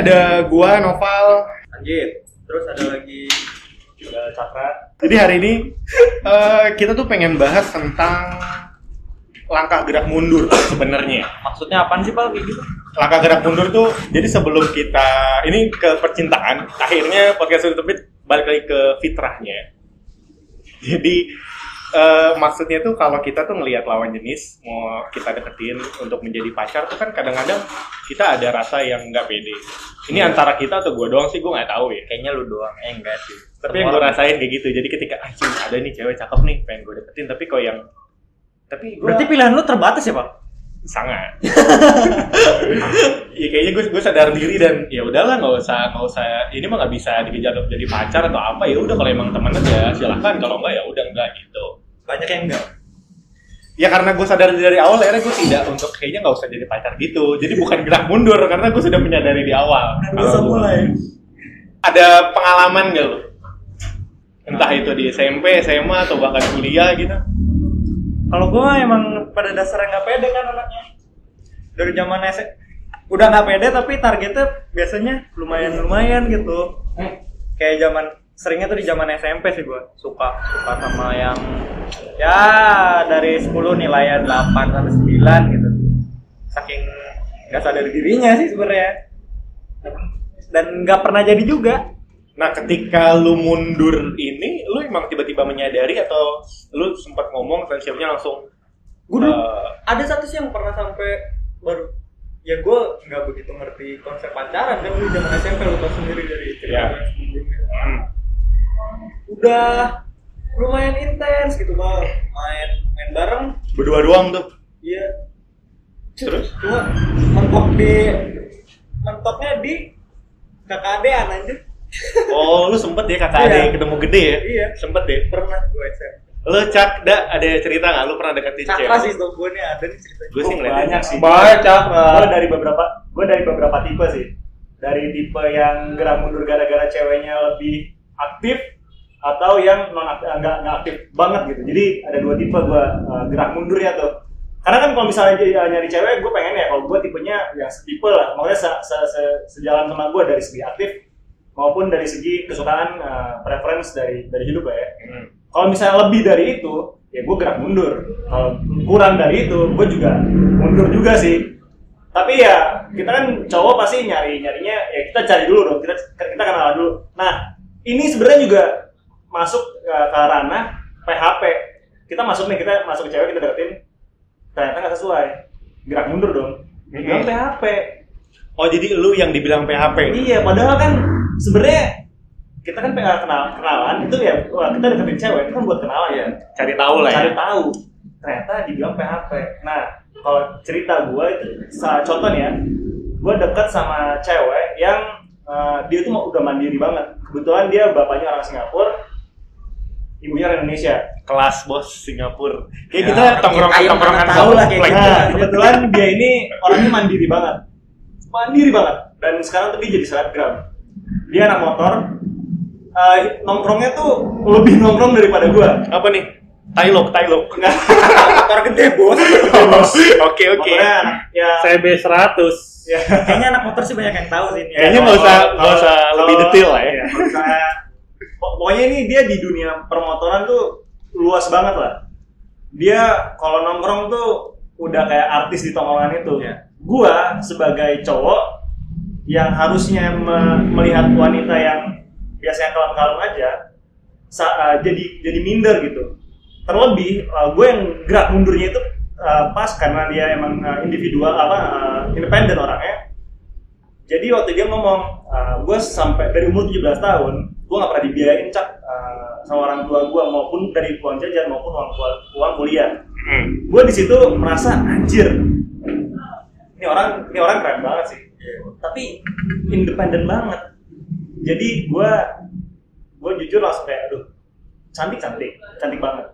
ada gua Noval. Anjir. Terus ada lagi juga Cakra. Jadi hari ini eh, kita tuh pengen bahas tentang langkah gerak mundur sebenarnya. maksudnya apaan sih Pak kayak gitu? Langkah gerak mundur tuh jadi sebelum kita ini ke percintaan, akhirnya podcast itu balik lagi ke fitrahnya. Jadi eh, maksudnya tuh kalau kita tuh ngelihat lawan jenis mau kita deketin untuk menjadi pacar tuh kan kadang-kadang kita ada rasa yang nggak pede. Ini antara kita atau gue doang sih gue nggak tahu ya. Kayaknya lu doang. Eh enggak sih. Tapi yang gue rasain kayak gitu. Jadi ketika anjing ada nih cewek cakep nih pengen gue deketin tapi kok yang tapi gue Berarti pilihan lu terbatas ya, Pak? sangat. ya kayaknya gue gue sadar diri dan ya udahlah nggak usah nggak usah ini mah nggak bisa dikejar jadi pacar atau apa ya udah kalau emang temen aja silahkan kalau enggak ya udah enggak gitu. Banyak yang enggak. Ya karena gue sadar dari awal akhirnya gue tidak untuk kayaknya nggak usah jadi pacar gitu. Jadi bukan gerak mundur karena gue sudah menyadari di awal. Kalau gua- Ada pengalaman gak lo? Entah itu di SMP, SMA atau bahkan kuliah gitu. Kalau gua emang pada dasarnya nggak pede kan anaknya. Dari zaman S udah nggak pede tapi targetnya biasanya lumayan lumayan gitu. Kayak zaman seringnya tuh di zaman SMP sih gua suka suka sama yang ya dari 10 nilainya 8 sampai 9 gitu. Saking nggak sadar dirinya sih sebenarnya. Dan nggak pernah jadi juga. Nah, ketika lu mundur ini, lu emang tiba-tiba menyadari atau lu sempat ngomong friendship-nya langsung Gua dulu eh, ada satu sih yang pernah sampai baru ya gue nggak begitu ngerti konsep pacaran kan lu zaman SMP lu tau sendiri dari cerita Ya. yang sebelumnya hmm, udah lumayan intens gitu bang main main bareng berdua doang tuh. iya Terus? cuma mentok di mentoknya di KKD-an anjir Oh, lu sempet ya kakak Iya. adek ketemu gede ya? Iya. Sempet deh. pernah gue SMP Lu cak, da, ada cerita nggak? Lu pernah deketin Cakra cewek? sih tuh gue nih ada nih ceritanya Gue sih ngeliatin banyak sih. banyak Cakra Gue dari beberapa gue dari beberapa tipe sih. Dari tipe yang gerak mundur gara-gara ceweknya lebih aktif atau yang non aktif, nggak nggak aktif banget gitu. Jadi ada dua tipe gue gerak mundurnya tuh. Karena kan kalau misalnya uh, nyari cewek, gue pengen ya kalau gue tipenya yang setipe lah. Maksudnya se, se, se- sejalan sama gue dari segi aktif maupun dari segi kesukaan uh, preference dari dari hidup lah ya. Hmm. Kalau misalnya lebih dari itu, ya gue gerak mundur. Kalau kurang dari itu, gue juga mundur juga sih. Tapi ya kita kan cowok pasti nyari nyarinya ya kita cari dulu dong. Kita kita kenal dulu. Nah ini sebenarnya juga masuk uh, ke ranah PHP. Kita masuk nih kita masuk ke cewek kita deketin ternyata nggak sesuai. Gerak mundur dong. Mhm. PHP. Oh, jadi lu yang dibilang PHP? Iya, padahal kan sebenarnya kita kan pengen kenal kenalan itu ya wah, kita deketin cewek itu kan buat kenalan ya Cari tahu lah ya. cari tahu ternyata dibilang PHP nah kalau cerita gue itu contoh nih ya gue deket sama cewek yang eh, dia tuh udah mandiri banget. Kebetulan dia bapaknya orang Singapura ibunya orang Indonesia. Kelas bos Singapura. Kayak Ya, kita tongkrongan tongkrongan tahu lah kayak nah kebetulan dia ini orangnya mandiri banget. Mandiri banget. Dan sekarang tuh dia jadi selebgram. Dia anak motor. Eh, nongkrongnya tuh lebih nongkrong daripada gua. Apa nih? Tailok, Tailok. Enggak. motor gede bos Oke, oke. Ya CB 100. ya kayaknya anak motor sih banyak yang tahu sih ini Kayaknya nggak usah nggak usah lebih detail lah ya. Iya, misalnya- pok- pokoknya ini dia di dunia permotoran tuh luas banget lah. Dia kalau nongkrong tuh udah kayak artis di tongkrongan itu. Iya. Gua sebagai cowok yang harusnya me- melihat wanita yang biasanya kalem-kalem aja, sa- uh, jadi jadi minder gitu. Terlebih uh, gue yang gerak mundurnya itu uh, pas karena dia emang uh, individual apa uh, independen orangnya jadi waktu dia ngomong, gue sampai dari umur 17 tahun, gue nggak pernah dibiayain cak uh, sama orang tua gue maupun dari uang jajan maupun uang uang kuliah. Hmm. Gue di situ merasa anjir, ini orang ini orang keren banget sih, tapi independen banget. Jadi gue gue jujur langsung kayak, aduh cantik cantik, cantik banget,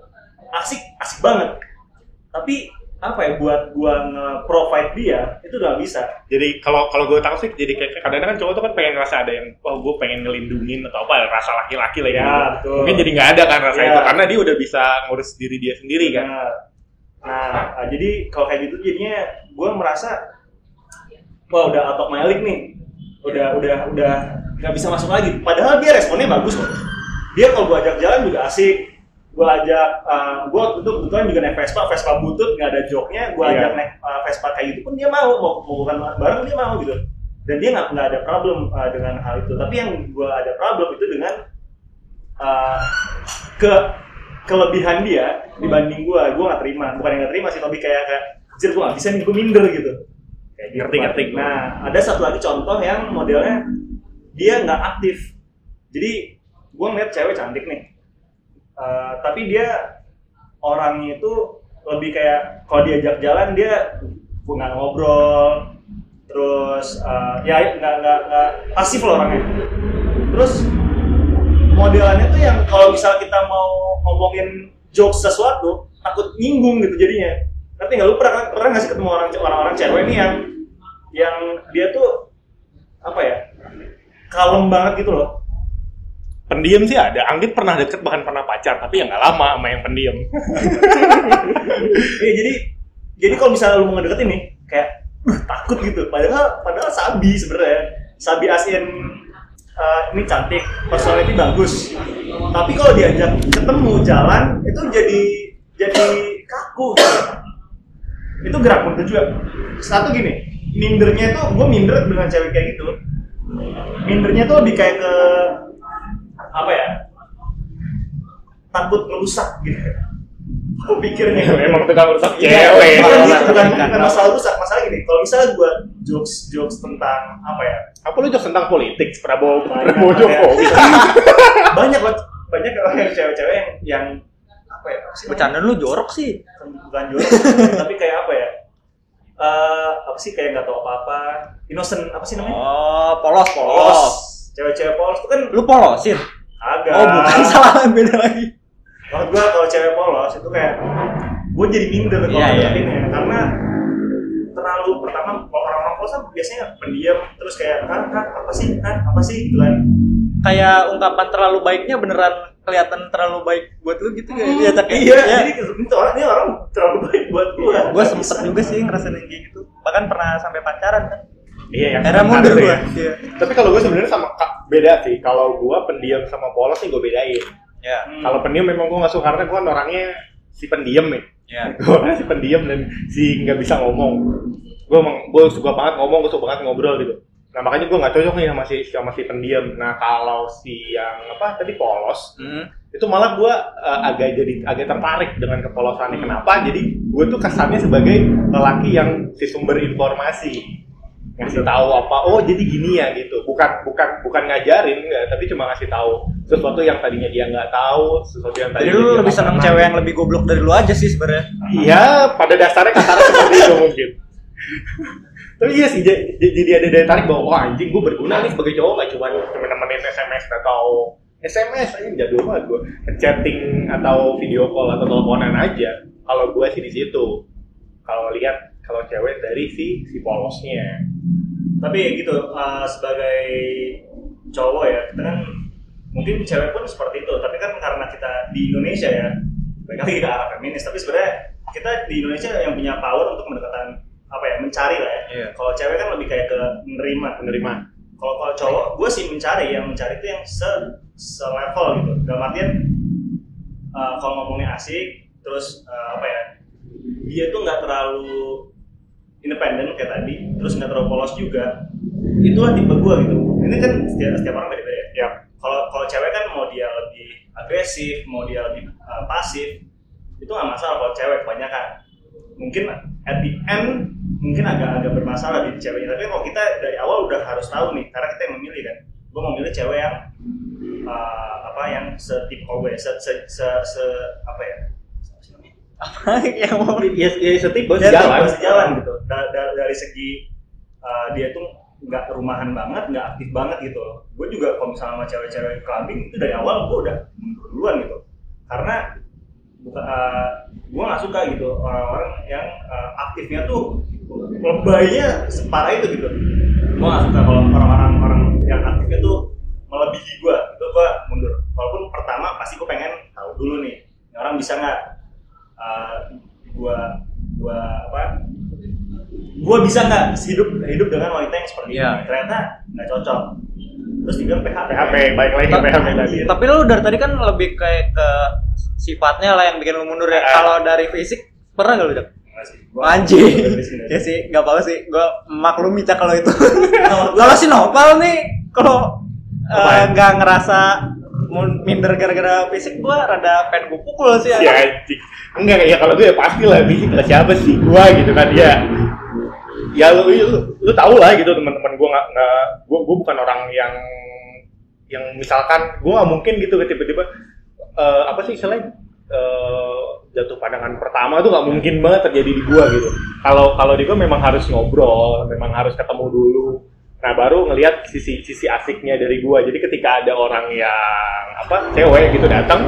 asik asik banget. Tapi apa ya buat gua nge-provide dia itu udah bisa. Jadi kalau kalau gue tahu sih jadi kayak kadang-kadang kan cowok tuh kan pengen ngerasa ada yang wah gue pengen ngelindungin atau apa rasa laki-laki lah ya. Ya, betul. Mungkin jadi nggak ada kan rasa Ya. itu karena dia udah bisa ngurus diri dia sendiri kan. Nah, ah, jadi kalau kayak gitu jadinya gue merasa wah udah my league nih. udah udah udah nggak bisa masuk lagi padahal dia responnya bagus loh dia kalau gua ajak jalan juga asik gua ajak uh, waktu itu kebetulan juga naik Vespa Vespa butut nggak ada joknya gua Iya. ajak naik uh, Vespa kayak gitu pun dia mau mau bukan bareng dia mau gitu. Dan dia nggak nggak ada problem uh, dengan hal itu. Tapi yang gua ada problem itu dengan uh, ke kelebihan dia dibanding gua. Gua nggak terima. Bukan yang nggak terima sih tapi kayak kayak anjir gua nggak bisa nih gua minder gitu. Kayak gitu. Ngerti, ngerti. nah ada satu lagi contoh yang modelnya dia nggak aktif. Jadi gua ngeliat cewek cantik nih Uh, tapi dia orangnya itu lebih kayak kalau diajak jalan dia nggak ngobrol terus uh, ya nggak nggak nggak pasif loh orangnya. Terus modelannya tuh yang kalau misal kita mau ngomongin jokes sesuatu takut nyinggung gitu jadinya. Tapi nggak? Lu pernah pernah nggak sih ketemu orang orang-orang cewek nih yang yang dia tuh apa ya kalem banget gitu loh pendiam sih ada Anggit pernah deket bahkan pernah pacar tapi ya nggak lama sama yang pendiam Iya jadi jadi kalau misalnya lu mau ngedeketin nih kayak "Uh, takut gitu. Padahal padahal sabi sebenarnya. Sabi asin eh, ini cantik, personality bagus. Tapi kalau diajak ketemu jalan itu jadi jadi kaku. Itu gerak mundur juga. Satu gini, mindernya itu gue minder dengan cewek kayak gitu. Mindernya tuh lebih kayak ke apa ya? Takut merusak gitu. Aku pikirnya memang tukang rusak Iya, cewek bukan, Bukan, bukan, bukan. bukan masalah rusak, masalah gini. Kalau misalnya buat jokes jokes tentang apa ya? apa lu jokes tentang politik Prabowo Banyak, Prabowo banyak. Jokowi banyak banget banyak orang yang cewek-cewek yang yang apa ya? apa sih? Bercanda lu jorok sih. bukan jorok, tapi kayak apa ya? Eh apa sih kayak nggak tahu apa-apa, innocent apa sih namanya? Oh, polos, Polos. Cewek-cewek polos itu kan Lu polosin? Agak. Oh, bukan salah beda lagi. Maksud gua kalau cewek polos itu kayak gue jadi minder kalau Iya, iya. ngedeketinnya karena terlalu pertama kalau orang-orang polos kan biasanya pendiam terus kayak ah, ah apa sih ah apa sih gitu kan Kayak ungkapan terlalu baiknya beneran kelihatan terlalu baik buat lu gitu ya? Iya, tapi iya jadi ini orang ini orang terlalu baik buat gua Gue Nggak sempet bisa. juga sih ngerasain kayak gitu. Bahkan pernah sampai pacaran kan. Iya yang Era mundur gue. ya. Iya. tapi kalau gue sebenarnya sama Kak, beda sih kalau gue pendiam sama polos nih gue bedain Ya. Hmm. kalau pendiam memang gue nggak suka karena gue kan orangnya si pendiam nih Ya. gue orangnya si pendiam dan si nggak bisa ngomong gue emang gue suka banget ngomong gue suka banget ngobrol gitu nah makanya gue nggak cocok nih sama si sama si pendiam nah kalau si yang apa tadi polos Hmm. itu malah gue agak jadi agak tertarik dengan kepolosannya kenapa jadi gue tuh kesannya sebagai lelaki yang si sumber informasi ngasih tahu apa oh jadi gini ya gitu. Bukan bukan bukan ngajarin enggak tapi cuma ngasih tahu sesuatu yang tadinya dia nggak tahu sesuatu yang Jadi tadinya lu dia lebih seneng pernah. cewek yang lebih goblok dari lu aja sih sebenarnya. iya pada dasarnya kasarnya seperti itu mungkin. Tapi iya sih jadi ada daya tarik bahwa wah anjing gue berguna nih sebagai cowok nggak cuma cuma nemenin SMS atau SMS aja jadul banget gue chatting atau video call atau teleponan aja. Kalau gue sih di situ. Kalau lihat kalau cewek dari si si polosnya. Tapi ya gitu uh, sebagai cowok ya kita kan mungkin cewek pun seperti itu. Tapi kan karena kita di Indonesia ya lagi ke arah feminis. Tapi sebenarnya kita di Indonesia yang punya power untuk mendekatan apa ya mencari lah ya. Iya. kalau cewek kan lebih kayak ke menerima. Menerima. Kalau kalau cowok gue sih mencari. Yang mencari itu yang se selevel gitu. Dalam artian uh, kalau ngomongnya asik terus uh, apa ya dia tuh nggak terlalu independen kayak tadi terus nggak terlalu polos juga. Itulah tipe gue gitu. Ini kan setiap, setiap orang beda-beda ya. Ya kalau kalau cewek kan mau dia lebih agresif mau dia lebih uh, pasif itu nggak masalah kalau cewek kebanyakan. Mungkin at the end mungkin agak-agak bermasalah di ceweknya. Tapi kalau kita dari awal udah harus tahu nih karena kita yang memilih kan. Gue mau milih cewek yang uh, apa yang setipe gue se, se, se, se- apa ya apa yang mau ya, ya setipe Dia jalan. tuh sejalan gitu. Da- da- dari segi uh, dia tuh nggak rumahan banget nggak aktif banget gitu loh. Gue juga kalau misalnya sama cewek-cewek clubbing itu dari awal gue udah mundur duluan gitu. Karena bukan uh, gue nggak suka gitu orang-orang yang uh, aktifnya tuh lebaynya separah itu gitu. Gue nggak suka kalau orang-orang orang yang aktifnya tuh melebihi gue itu gue mundur. Walaupun pertama pasti gue pengen tahu dulu nih orang bisa nggak uh, gua gua apa gue bisa nggak hidup hidup dengan wanita yang seperti Iya. ini ternyata nggak cocok terus dibilang PHP PHP balik lagi PHP tadi Tapi lu dari tadi kan lebih kayak ke sifatnya lah yang bikin lu mundur ya. Ah. Kalau dari fisik pernah lu? Nggak sih. Gua- Anjing. ya sih, nggak apa-apa sih. Gua maklumi Cak kalau itu. kalau si Noval nih, kalau eh, Apaan? nggak ngerasa mun- minder gara-gara fisik, gua rada pengen gua pukul sih. si anjing enggak ya kalau gue ya pasti lah fisik lah siapa sih gua gitu kan ya ya lu lu, lu tau lah gitu teman-teman. Gua nggak nggak gua gua bukan orang yang yang misalkan gua nggak mungkin gitu tiba-tiba eh, apa sih istilahnya? Eh, jatuh pandangan pertama tuh nggak mungkin banget terjadi di gua gitu. Kalau kalau di gua memang harus ngobrol memang harus ketemu dulu nah baru ngelihat sisi sisi asiknya dari gua jadi ketika ada orang yang apa cewek gitu datang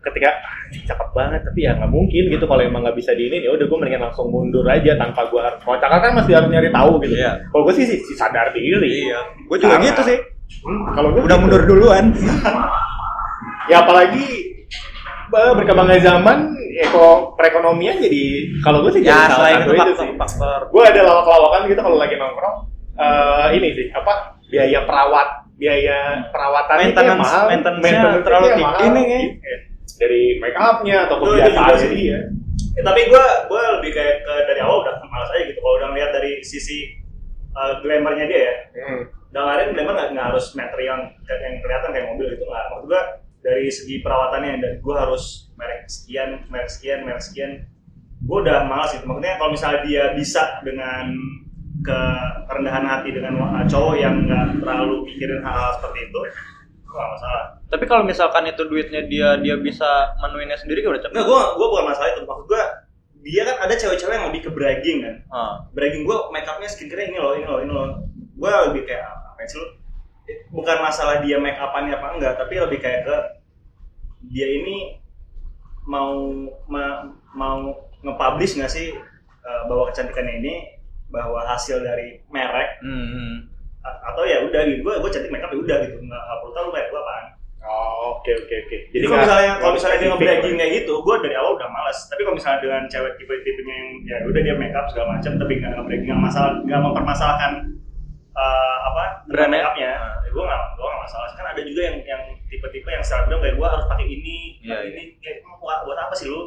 ketika "Ah, cakep banget tapi ya nggak mungkin gitu kalau emang nggak bisa di ini ya udah gue mendingan langsung mundur aja tanpa gue harus kalau cakep kan masih harus nyari tahu gitu Iya. kalau gue sih, sih, sih sadar diri Iya. Gua juga Sama. gitu sih. Hmm, kalau gue Udah gitu. mundur duluan. ya apalagi berkembangnya zaman eko perekonomian jadi kalau gue sih ya, jadi salah selain satu itu itu faktor, sih faktor. gue ada lawak-lawakan gitu kalau lagi nongkrong eh ini sih apa biaya perawat biaya yang Maintenance- mahal maintenance-nya Maintenance-nya terlalu tinggi kayaknya. Iya. dari make upnya atau kebiasaan sih. dia Ya, tapi gue gue lebih kayak ke dari awal udah malas aja gitu kalau udah ngeliat dari sisi uh, glamournya dia ya Hmm. dalam artian glamour nggak nggak harus material yang, yang kelihatan kayak mobil itu nggak maksud gue dari segi perawatannya dan gue harus merek sekian merek sekian merek sekian gue udah malas gitu maksudnya kalau misalnya dia bisa dengan kerendahan hati dengan wa- cowok yang nggak terlalu mikirin hal-hal seperti itu gue gak masalah Tapi kalau misalkan itu duitnya dia dia bisa menuinnya sendiri udah cepet. Enggak, gue gue bukan masalah itu. Maksud gue dia kan ada cewek-cewek yang lebih ke bragging kan. Ah. Bragging gue make upnya skincare ini loh, ini loh, ini loh. Gue lebih kayak apa sih lu? Bukan masalah dia make upannya apa enggak, tapi lebih kayak ke dia ini mau ma- mau nge-publish nggak sih eh, bahwa kecantikannya ini bahwa hasil dari merek Hmm, hmm. atau ya udah gitu gue gue cantik make up ya udah gitu nggak nggak perlu tahu merek gue apaan oh oke oke oke jadi kalau misalnya kalau misalnya dia spesifik. nge-bragging kayak gitu, gue dari awal udah malas. Tapi kalau misalnya dengan cewek tipe-tipenya yang ya udah dia make up segala macam, tapi nggak nge-bragging nggak masalah, nggak mempermasalahkan eh, apa Brand make ya? upnya, ya, gue nggak gue nggak masalah. Kan ada juga yang yang tipe-tipe yang selebgram kayak gue harus pakai ini, pakai iya. ini, kayak "Emang buat, buat apa sih lu?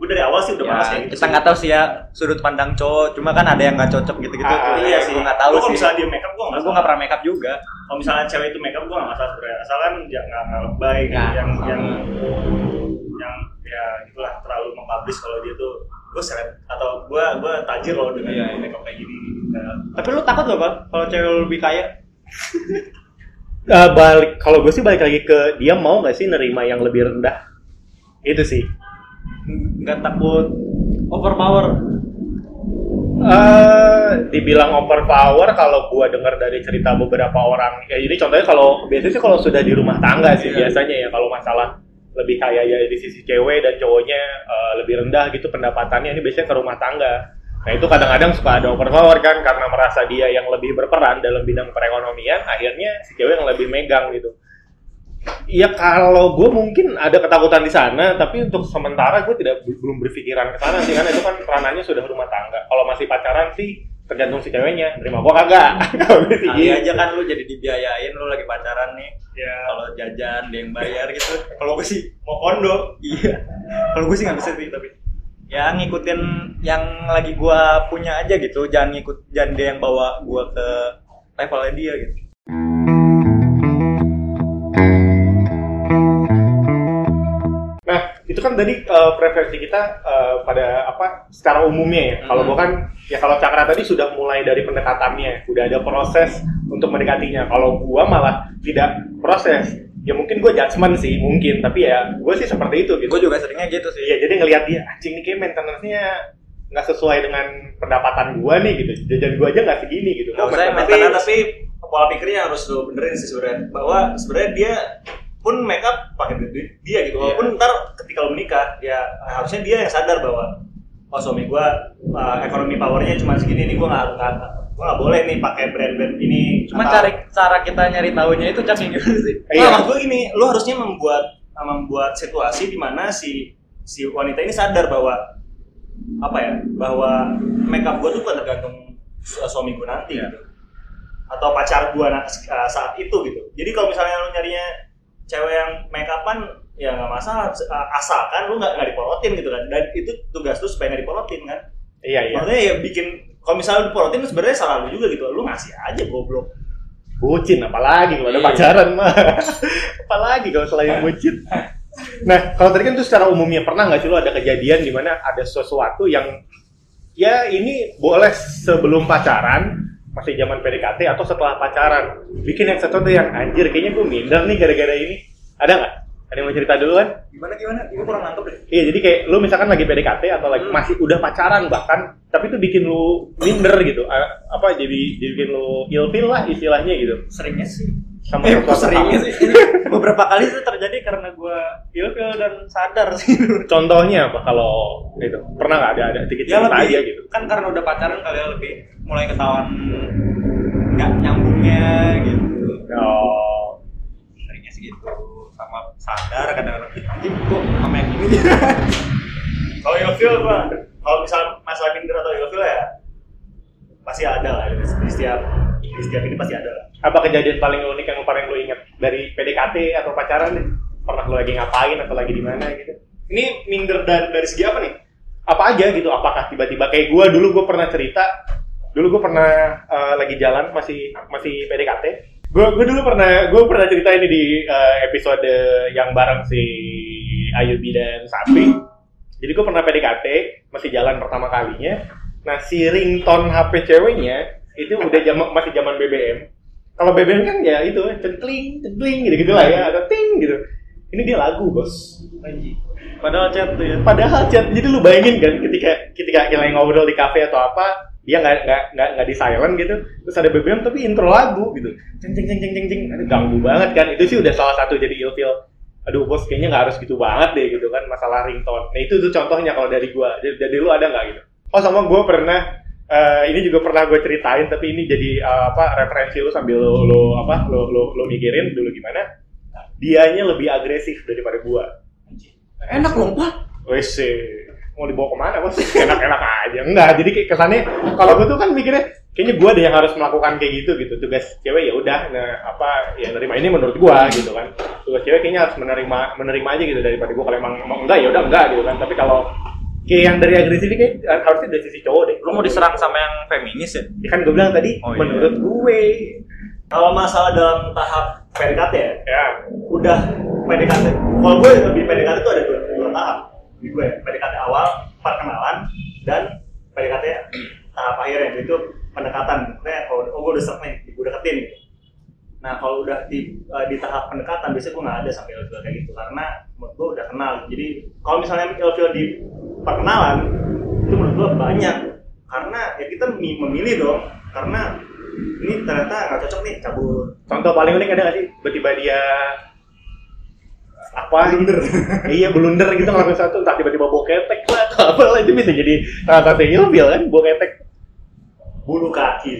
Gue dari awal sih udah malas Ya, kayak gitu. kita sih. nggak tahu sih ya sudut pandang cowok, cuma kan ada yang nggak cocok gitu-gitu. Ah, tuh. Iya sih. Gue nggak tahu Lu Kalau sih. misalnya dia make up, gue nggak Gue nggak pernah make up juga. Kalau misalnya cewek itu make up, gue nggak masalah sebenarnya. Asalkan ya nggak nggak lebay, gitu. Ya. yang yang yang ya gitulah terlalu mempublish kalau dia tuh gue seleb atau gue gue tajir loh dengan Iya, iya. make up kayak gini. Nah, Tapi lu takut loh bang, kalau cewek lu lebih kaya? Eh, balik kalau gue sih balik lagi ke dia mau nggak sih nerima yang lebih rendah itu sih Nggak takut overpower? eh dibilang overpower kalau gua dengar dari cerita beberapa orang ya ini contohnya kalau biasanya sih kalau sudah di rumah tangga sih Iya. biasanya ya kalau masalah lebih kaya ya di sisi cewek dan cowoknya eh, lebih rendah gitu pendapatannya ini biasanya ke rumah tangga nah itu kadang-kadang suka ada overpower kan karena merasa dia yang lebih berperan dalam bidang perekonomian akhirnya si cewek yang lebih megang gitu Iya kalau gue mungkin ada ketakutan di sana, tapi untuk sementara gue tidak belum berpikiran ke sana sih karena itu kan ranahnya sudah rumah tangga. Kalau masih pacaran sih tergantung si ceweknya, terima gue kagak. Gue gitu. aja kan lu jadi dibiayain lu lagi pacaran nih. ya Kalau jajan dia yang bayar gitu. Kalau gue sih mau kondo iya. Kalau gue sih nggak bisa sih tapi ya ngikutin yang lagi gua punya aja gitu jangan ngikut jangan dia yang bawa gua ke levelnya dia gitu itu kan tadi eh, preferensi kita eh, pada apa secara umumnya ya. Kalau Hmm. gue kan ya kalau Cakra tadi sudah mulai dari pendekatannya, udah ada proses untuk mendekatinya. Kalau gua malah tidak proses, ya mungkin gue judgement sih mungkin, tapi ya gue sih seperti itu gitu. gue juga seringnya gitu sih Iya, jadi ngelihat dia anjing nih kayak maintenance-nya nggak sesuai dengan pendapatan gua nih gitu. Jajan gua aja nggak segini gitu. Nggak usah maintenance- tapi pola pikirnya harus lu benerin sih sebenarnya bahwa sebenarnya dia pun make up pakai duit duit dia gitu Iya. walaupun ntar ketika lu menikah ya harusnya dia yang sadar bahwa oh suami gua uh, ekonomi powernya cuma segini nih gua nggak nggak gua nggak boleh nih pakai brand-brand ini cuma Atau- cari cara kita nyari tahunya itu kayak gimana sih Iya. Nah, maksud gue gini, lu harusnya membuat membuat situasi di mana si si wanita ini sadar bahwa apa ya, bahwa makeup gue tuh bukan tergantung su- suami gue nanti Iya. gitu atau pacar gue uh, saat itu gitu jadi kalau misalnya lu nyarinya cewek yang make upan ya nggak masalah asalkan lu nggak nggak diporotin gitu kan dan itu tugas lu supaya nggak diporotin kan Iya iya. maksudnya ya bikin kalau misalnya diporotin sebenarnya salah lu juga gitu lu ngasih aja goblok Bucin apalagi kalau ada Iya. pacaran mah. apalagi kalau selain bucin. Nah, kalau tadi kan itu secara umumnya pernah nggak sih lo ada kejadian di mana ada sesuatu yang ya ini boleh sebelum pacaran masih zaman PDKT atau setelah pacaran bikin yang sesuatu yang anjir kayaknya gue minder nih gara-gara ini ada nggak? Ada yang mau cerita dulu kan? Gimana gimana? Gue kurang nangkep deh. Iya jadi kayak lu misalkan lagi PDKT atau lagi Hmm. masih udah pacaran bahkan tapi itu bikin lu minder gitu apa jadi jadi bikin lu ilfil lah istilahnya gitu Seringnya sih. sama Eh, seringnya sih. Beberapa kali itu terjadi karena gue ilfil dan sadar sih. Contohnya apa kalau itu pernah nggak ada ada sedikit ya cerita lebih aja gitu? kan karena udah pacaran kali ya lebih mulai ketahuan nggak nyambungnya gitu Oh, seringnya sih gitu sama sadar kadang-kadang anjing kok sama yang ini kalau ilfil gua kalau misal masalah minder atau ilfil ya pasti ada lah di setiap di setiap ini pasti ada lah apa kejadian paling unik yang paling lu ingat dari PDKT atau pacaran nih? Pernah lu lagi ngapain atau lagi di mana gitu? Ini minder dari dari segi apa nih? Apa aja gitu? Apakah tiba-tiba kayak gua dulu gua pernah cerita dulu gue pernah eh, lagi jalan masih masih PDKT gue gue dulu pernah gue pernah cerita ini di eh, episode yang bareng si Ayubi dan Sapi. Jadi gue pernah PDKT masih jalan pertama kalinya. Nah si ringtone HP ceweknya itu udah zaman masih zaman BBM kalau BBM kan ya itu centling centling gitu gitu lah ya atau ting gitu. Ini dia lagu bos. Padahal chat tuh ya. Padahal chat jadi lu bayangin kan ketika ketika kita ngobrol di kafe atau apa dia nggak nggak nggak nggak di silent gitu. Terus ada BBM tapi intro lagu gitu. Ceng ceng ceng ceng ceng. Ceng Aduh, ganggu banget kan. Itu sih udah salah satu jadi ilfil aduh bos kayaknya nggak harus gitu banget deh gitu kan masalah ringtone. Nah itu tuh contohnya kalau dari gua. Jadi, dari lu ada nggak gitu? Oh sama gua pernah eh, ini juga pernah gue ceritain tapi ini jadi eh, apa referensi lu sambil lu, lu apa lu, lu, lu mikirin dulu gimana. Dianya lebih agresif daripada gua. Enak dong pak. Wes mau dibawa ke mana bos? Enak-enak aja. Enggak, jadi kayak kesannya kalau gue tuh kan mikirnya kayaknya gue deh yang harus melakukan kayak gitu gitu. Tugas cewek ya udah, nah apa ya nerima ini menurut gue gitu kan. Tugas cewek kayaknya harus menerima menerima aja gitu daripada gue kalau emang, emang enggak ya udah enggak gitu kan. Tapi kalau kayak yang dari agresif ini kayak eh, harusnya dari sisi cowok deh. lu mau diserang sama yang feminis ya Ya kan gue bilang tadi Oh, iya. menurut gue kalau masalah dalam tahap PDKT ya ya udah PDKT kalau gue lebih PDKT itu ada dua, dua tahap di gue PDKT awal perkenalan dan PDKT tahap akhirnya itu pendekatan. Kayak kalau oh gue udah serp nih gue deketin gitu. nah kalau udah di eh, di tahap pendekatan biasanya gue nggak ada sampai ilfil kayak gitu karena menurut gue udah kenal. Jadi kalau misalnya ilfil di perkenalan itu menurut gue banyak. Karena ya kita mi- memilih dong karena ini ternyata nggak cocok nih cabut. Contoh paling unik ada gak sih? Tiba-tiba dia apa? Blunder. Iya blunder gitu ngelakuin satu entah tiba-tiba bawa ketek lah atau apa lah itu bisa jadi salah satu ilfil kan bawa ketek. Bulu kaki.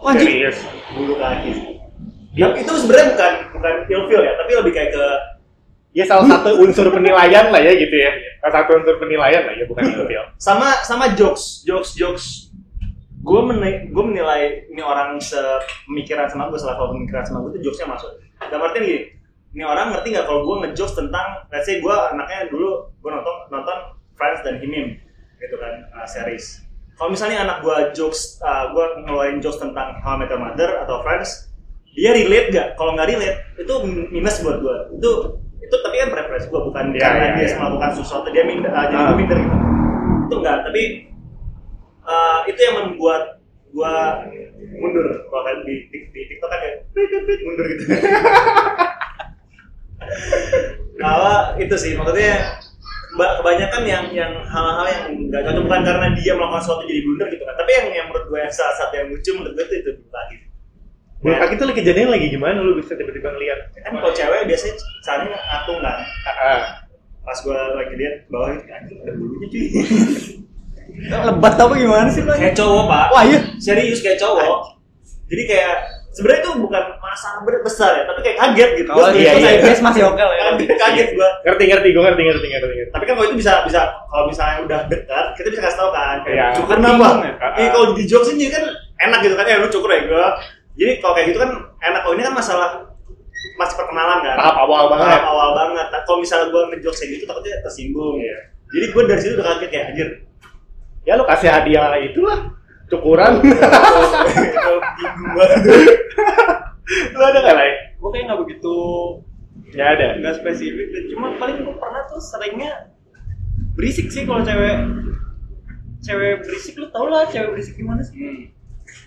Anjing. serius bulu kaki. Tapi itu sebenarnya bukan bukan ilfil ya tapi lebih kayak ke ya salah satu unsur penilaian lah ya gitu ya. Salah satu unsur penilaian lah ya bukan ilfil. Sama sama jokes jokes jokes. Gue menilai gue menilai ini orang sepemikiran sama gue selevel pemikiran sama gue itu jokesnya masuk. Dalam artian gini ini orang ngerti nggak kalau gue ngejokes tentang let's say gue anaknya dulu gue nonton nonton Friends dan Himim gitu kan uh, series kalau misalnya anak gue jokes uh, gue ngeluarin jokes tentang How I Met Your Mother atau Friends dia relate gak? Kalau nggak relate itu minus buat gue. Itu itu tapi kan preferensi gue bukan Ya, karena ya, dia ya. melakukan sesuatu dia minder, uh, jadi Ah. gue minder gitu. Itu enggak, tapi uh, itu yang membuat gue mundur. Kalau kan di, di, di TikTok kan ya mundur gitu. Kalau itu sih maksudnya ba- kebanyakan yang yang hal-hal yang nggak cocok bukan karena dia melakukan sesuatu jadi blunder gitu kan tapi yang yang menurut gue yang salah satu yang lucu menurut gue itu itu lagi. Bulu kaki tuh lagi kejadian lagi gimana lu bisa tiba-tiba ngeliat? Kan kalau cewek biasanya caranya atung kan. Ah, pas gue lagi lihat bawah itu anjing ada bulunya cuy. Lebat apa gimana sih lo kayak cowok pak. Wah iya. Serius kayak cowok. Jadi kayak sebenarnya itu bukan masalah ber- besar ya tapi kayak kaget gitu. Kalau Gua- di iya, gua iya. kaget- Inggris masih oke lah ya. kaget, kaget gue ngerti ngerti gue ngerti ngerti ngerti ngerti. Tapi kan kalau itu bisa bisa kalau misalnya udah dekat kita bisa kasih tau kan Iya. Cuma Kan kenapa? ya? eh kalau di jokes ini kan enak gitu kan eh lu cukur ya gue jadi kalau kayak gitu kan enak. Kalau ini kan masalah masih perkenalan kan. Tahap awal banget. Tahap awal banget. Ta- kalau misalnya gue ngejokes kayak gitu takutnya tersinggung. Iya. jadi gue dari situ udah kaget kayak anjir ya lu kasih hadiah itulah cukuran. Itu bingung banget lu ada nggak lain gue kayak nggak begitu. Ya ada. Nggak spesifik. Deh. cuma paling gue pernah tuh seringnya berisik sih kalau cewek. Cewek berisik lu tau lah cewek berisik gimana sih?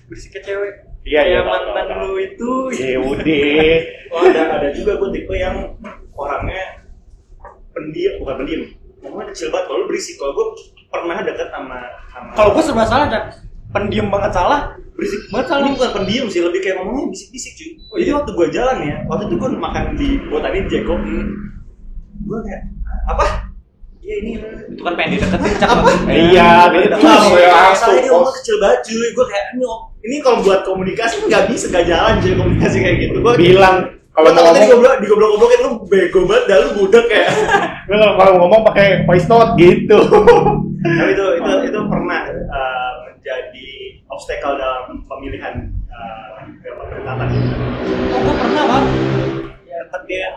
Berisiknya cewek. Iya, iya, mantan lu itu. Ya udah oh ada ada juga gue tipe yang orangnya pendiam. Bukan pendiam. Ngomongnya kecil banget. Kalau lu berisik kalau gue pernah deket sama sama kalau gue serba salah kan pendiam banget salah? Berisik banget. Salah ini bukan pendiam sih lebih kayak ngomongnya bisik-bisik cuy. Jadi waktu gue jalan ya waktu itu gue makan di gue tadi Jeko gue kayak apa? Iya ini. Itu kan pengen dideketin cakep iya beda Terus, Tahu ya, masalahnya dia langsung, ngomong kecil banget cuy. Gue kayak ini ini kalau buat komunikasi nggak bisa nggak jalan cuy komunikasi kayak gitu. Gue bilang kalau mau ngomong digoblok digoblok-goblokin lu bego banget dah lu budak kayak lu kalau ngomong pakai voice note gitu. Tapi itu itu itu pernah uh, menjadi obstacle dalam pemilihan uh, pendekatan oh gue pernah bang. Ya deketin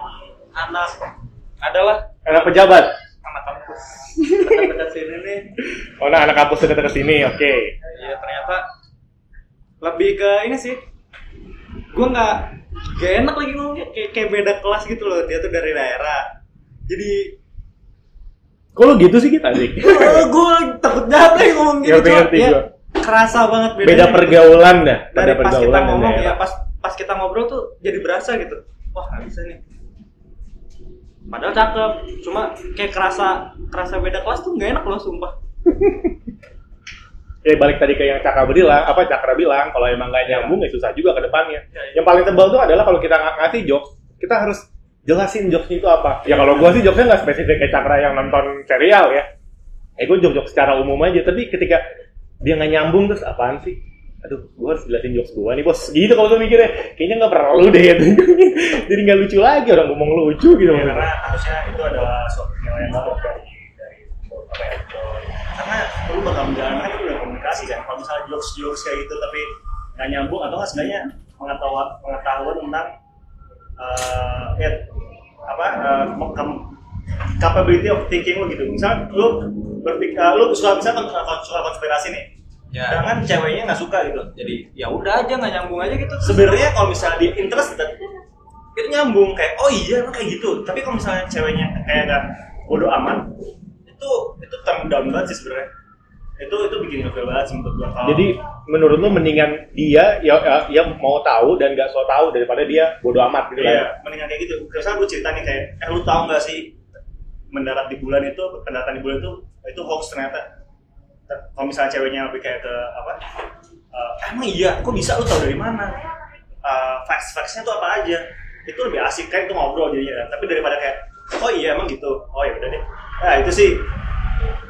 anak adalah? Anak pejabat. Anak kampus. Dekat-dekat sini nih. Oh nah anak kampus dekat ke sini oke. Iya ternyata lebih ke ini sih. Gue nggak gak enak lagi ngomongnya. Kayak, kayak beda kelas gitu loh. Dia tuh dari daerah. Jadi kok lu gitu sih kita sih gue takut jatuh ya ngomong gitu Ngerti, cuma ngerti ya. gua. Kerasa banget bedanya beda gitu. pergaulan dah dari pas kita pergaulan ngomong ya pas pas kita ngobrol tuh jadi berasa gitu wah nggak bisa nih padahal cakep cuma kayak kerasa kerasa beda kelas tuh nggak enak loh sumpah ya balik tadi ke yang Cakra bilang, apa Cakra bilang, kalau emang nggak nyambung ya susah juga ke depannya. Ya, ya. Yang paling tebal tuh adalah kalau kita ng- ngasih jokes, kita harus jelasin jokesnya itu apa. Ya kalau gua sih jokesnya nggak spesifik kayak Cakra yang nonton serial ya. Eh gua jokes-jokes secara umum aja, tapi ketika dia nggak nyambung terus apaan sih? Aduh, gua harus jelasin jokes gua nih bos. Gitu kalau gua mikirnya, kayaknya nggak perlu deh. Gitu. Jadi nggak lucu lagi orang ngomong lucu gitu. Ya, karena harusnya itu adalah suatu nilai yang baru dari dari apa ya karena lu bakal menjalankan itu udah komunikasi kan kalau misalnya jokes jokes kayak gitu tapi nggak nyambung atau nggak sebenarnya pengetahuan pengetahuan tentang eh ya, apa kem- capability of thinking lu gitu. Misalnya lu berpikir lu suka misalnya kon- suka konspirasi nih. Ya. Jangan ceweknya nggak suka gitu. Jadi ya udah aja nggak nyambung aja gitu. Sebenarnya kalau misalnya dia interested itu nyambung kayak oh iya emang kayak gitu. Tapi kalau misalnya ceweknya kayak agak bodoh amat itu itu turn down banget sih sebenarnya. Itu itu bikin ilfil banget sih menurut gua. Kalau Jadi menurut lu mendingan dia ya, ya, ya mau tahu dan nggak so tahu daripada dia bodoh amat gitu kan? iya mendingan kayak gitu. Misalnya gue cerita nih kayak eh lu tahu nggak sih mendarat di bulan itu pendaratan di bulan itu itu hoax ternyata. Ter- kalau misalnya ceweknya lebih kayak ke apa? Eh, emang iya? Kok bisa? Lu tahu dari mana? Eh, facts factsnya tuh apa aja? Itu lebih asik kan itu ngobrol jadinya. Kan. tapi daripada kayak oh iya emang gitu. Oh ya udah deh. Nah itu sih.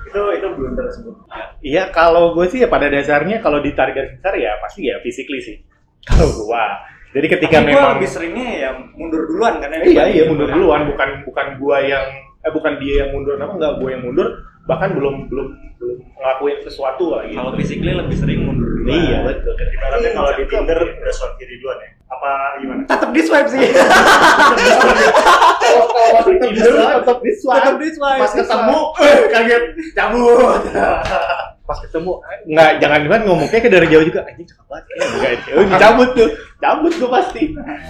Itu itu blunder tersebut Iya, kalau gue sih ya pada dasarnya kalau ditarik garis besar ya pasti ya physically sih. Kalau gua. Jadi ketika Tapi gua memang lebih seringnya ya mundur duluan kan ya iya iya mundur duluan. Bukan bukan gua yang eh bukan dia yang mundur. Nama enggak gua yang mundur? Bahkan belum belum belum ngelakuin sesuatu lagi. kalau physically lebih sering mundur duluan Iya betul. ibaratnya kalau di Tinder udah swipe kiri duluan ya. Apa gimana? Tetap di swipe sih. Kalau di tetap di tetap di swipe. Pas ketemu, eh kaget. Cabut. Pas ketemu, nggak jangan kan ngomong kayak dari jauh juga, anjing cakep banget. Eh, Enggak, oh, cabut tuh, cabut tuh pasti.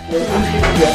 Ya, juga.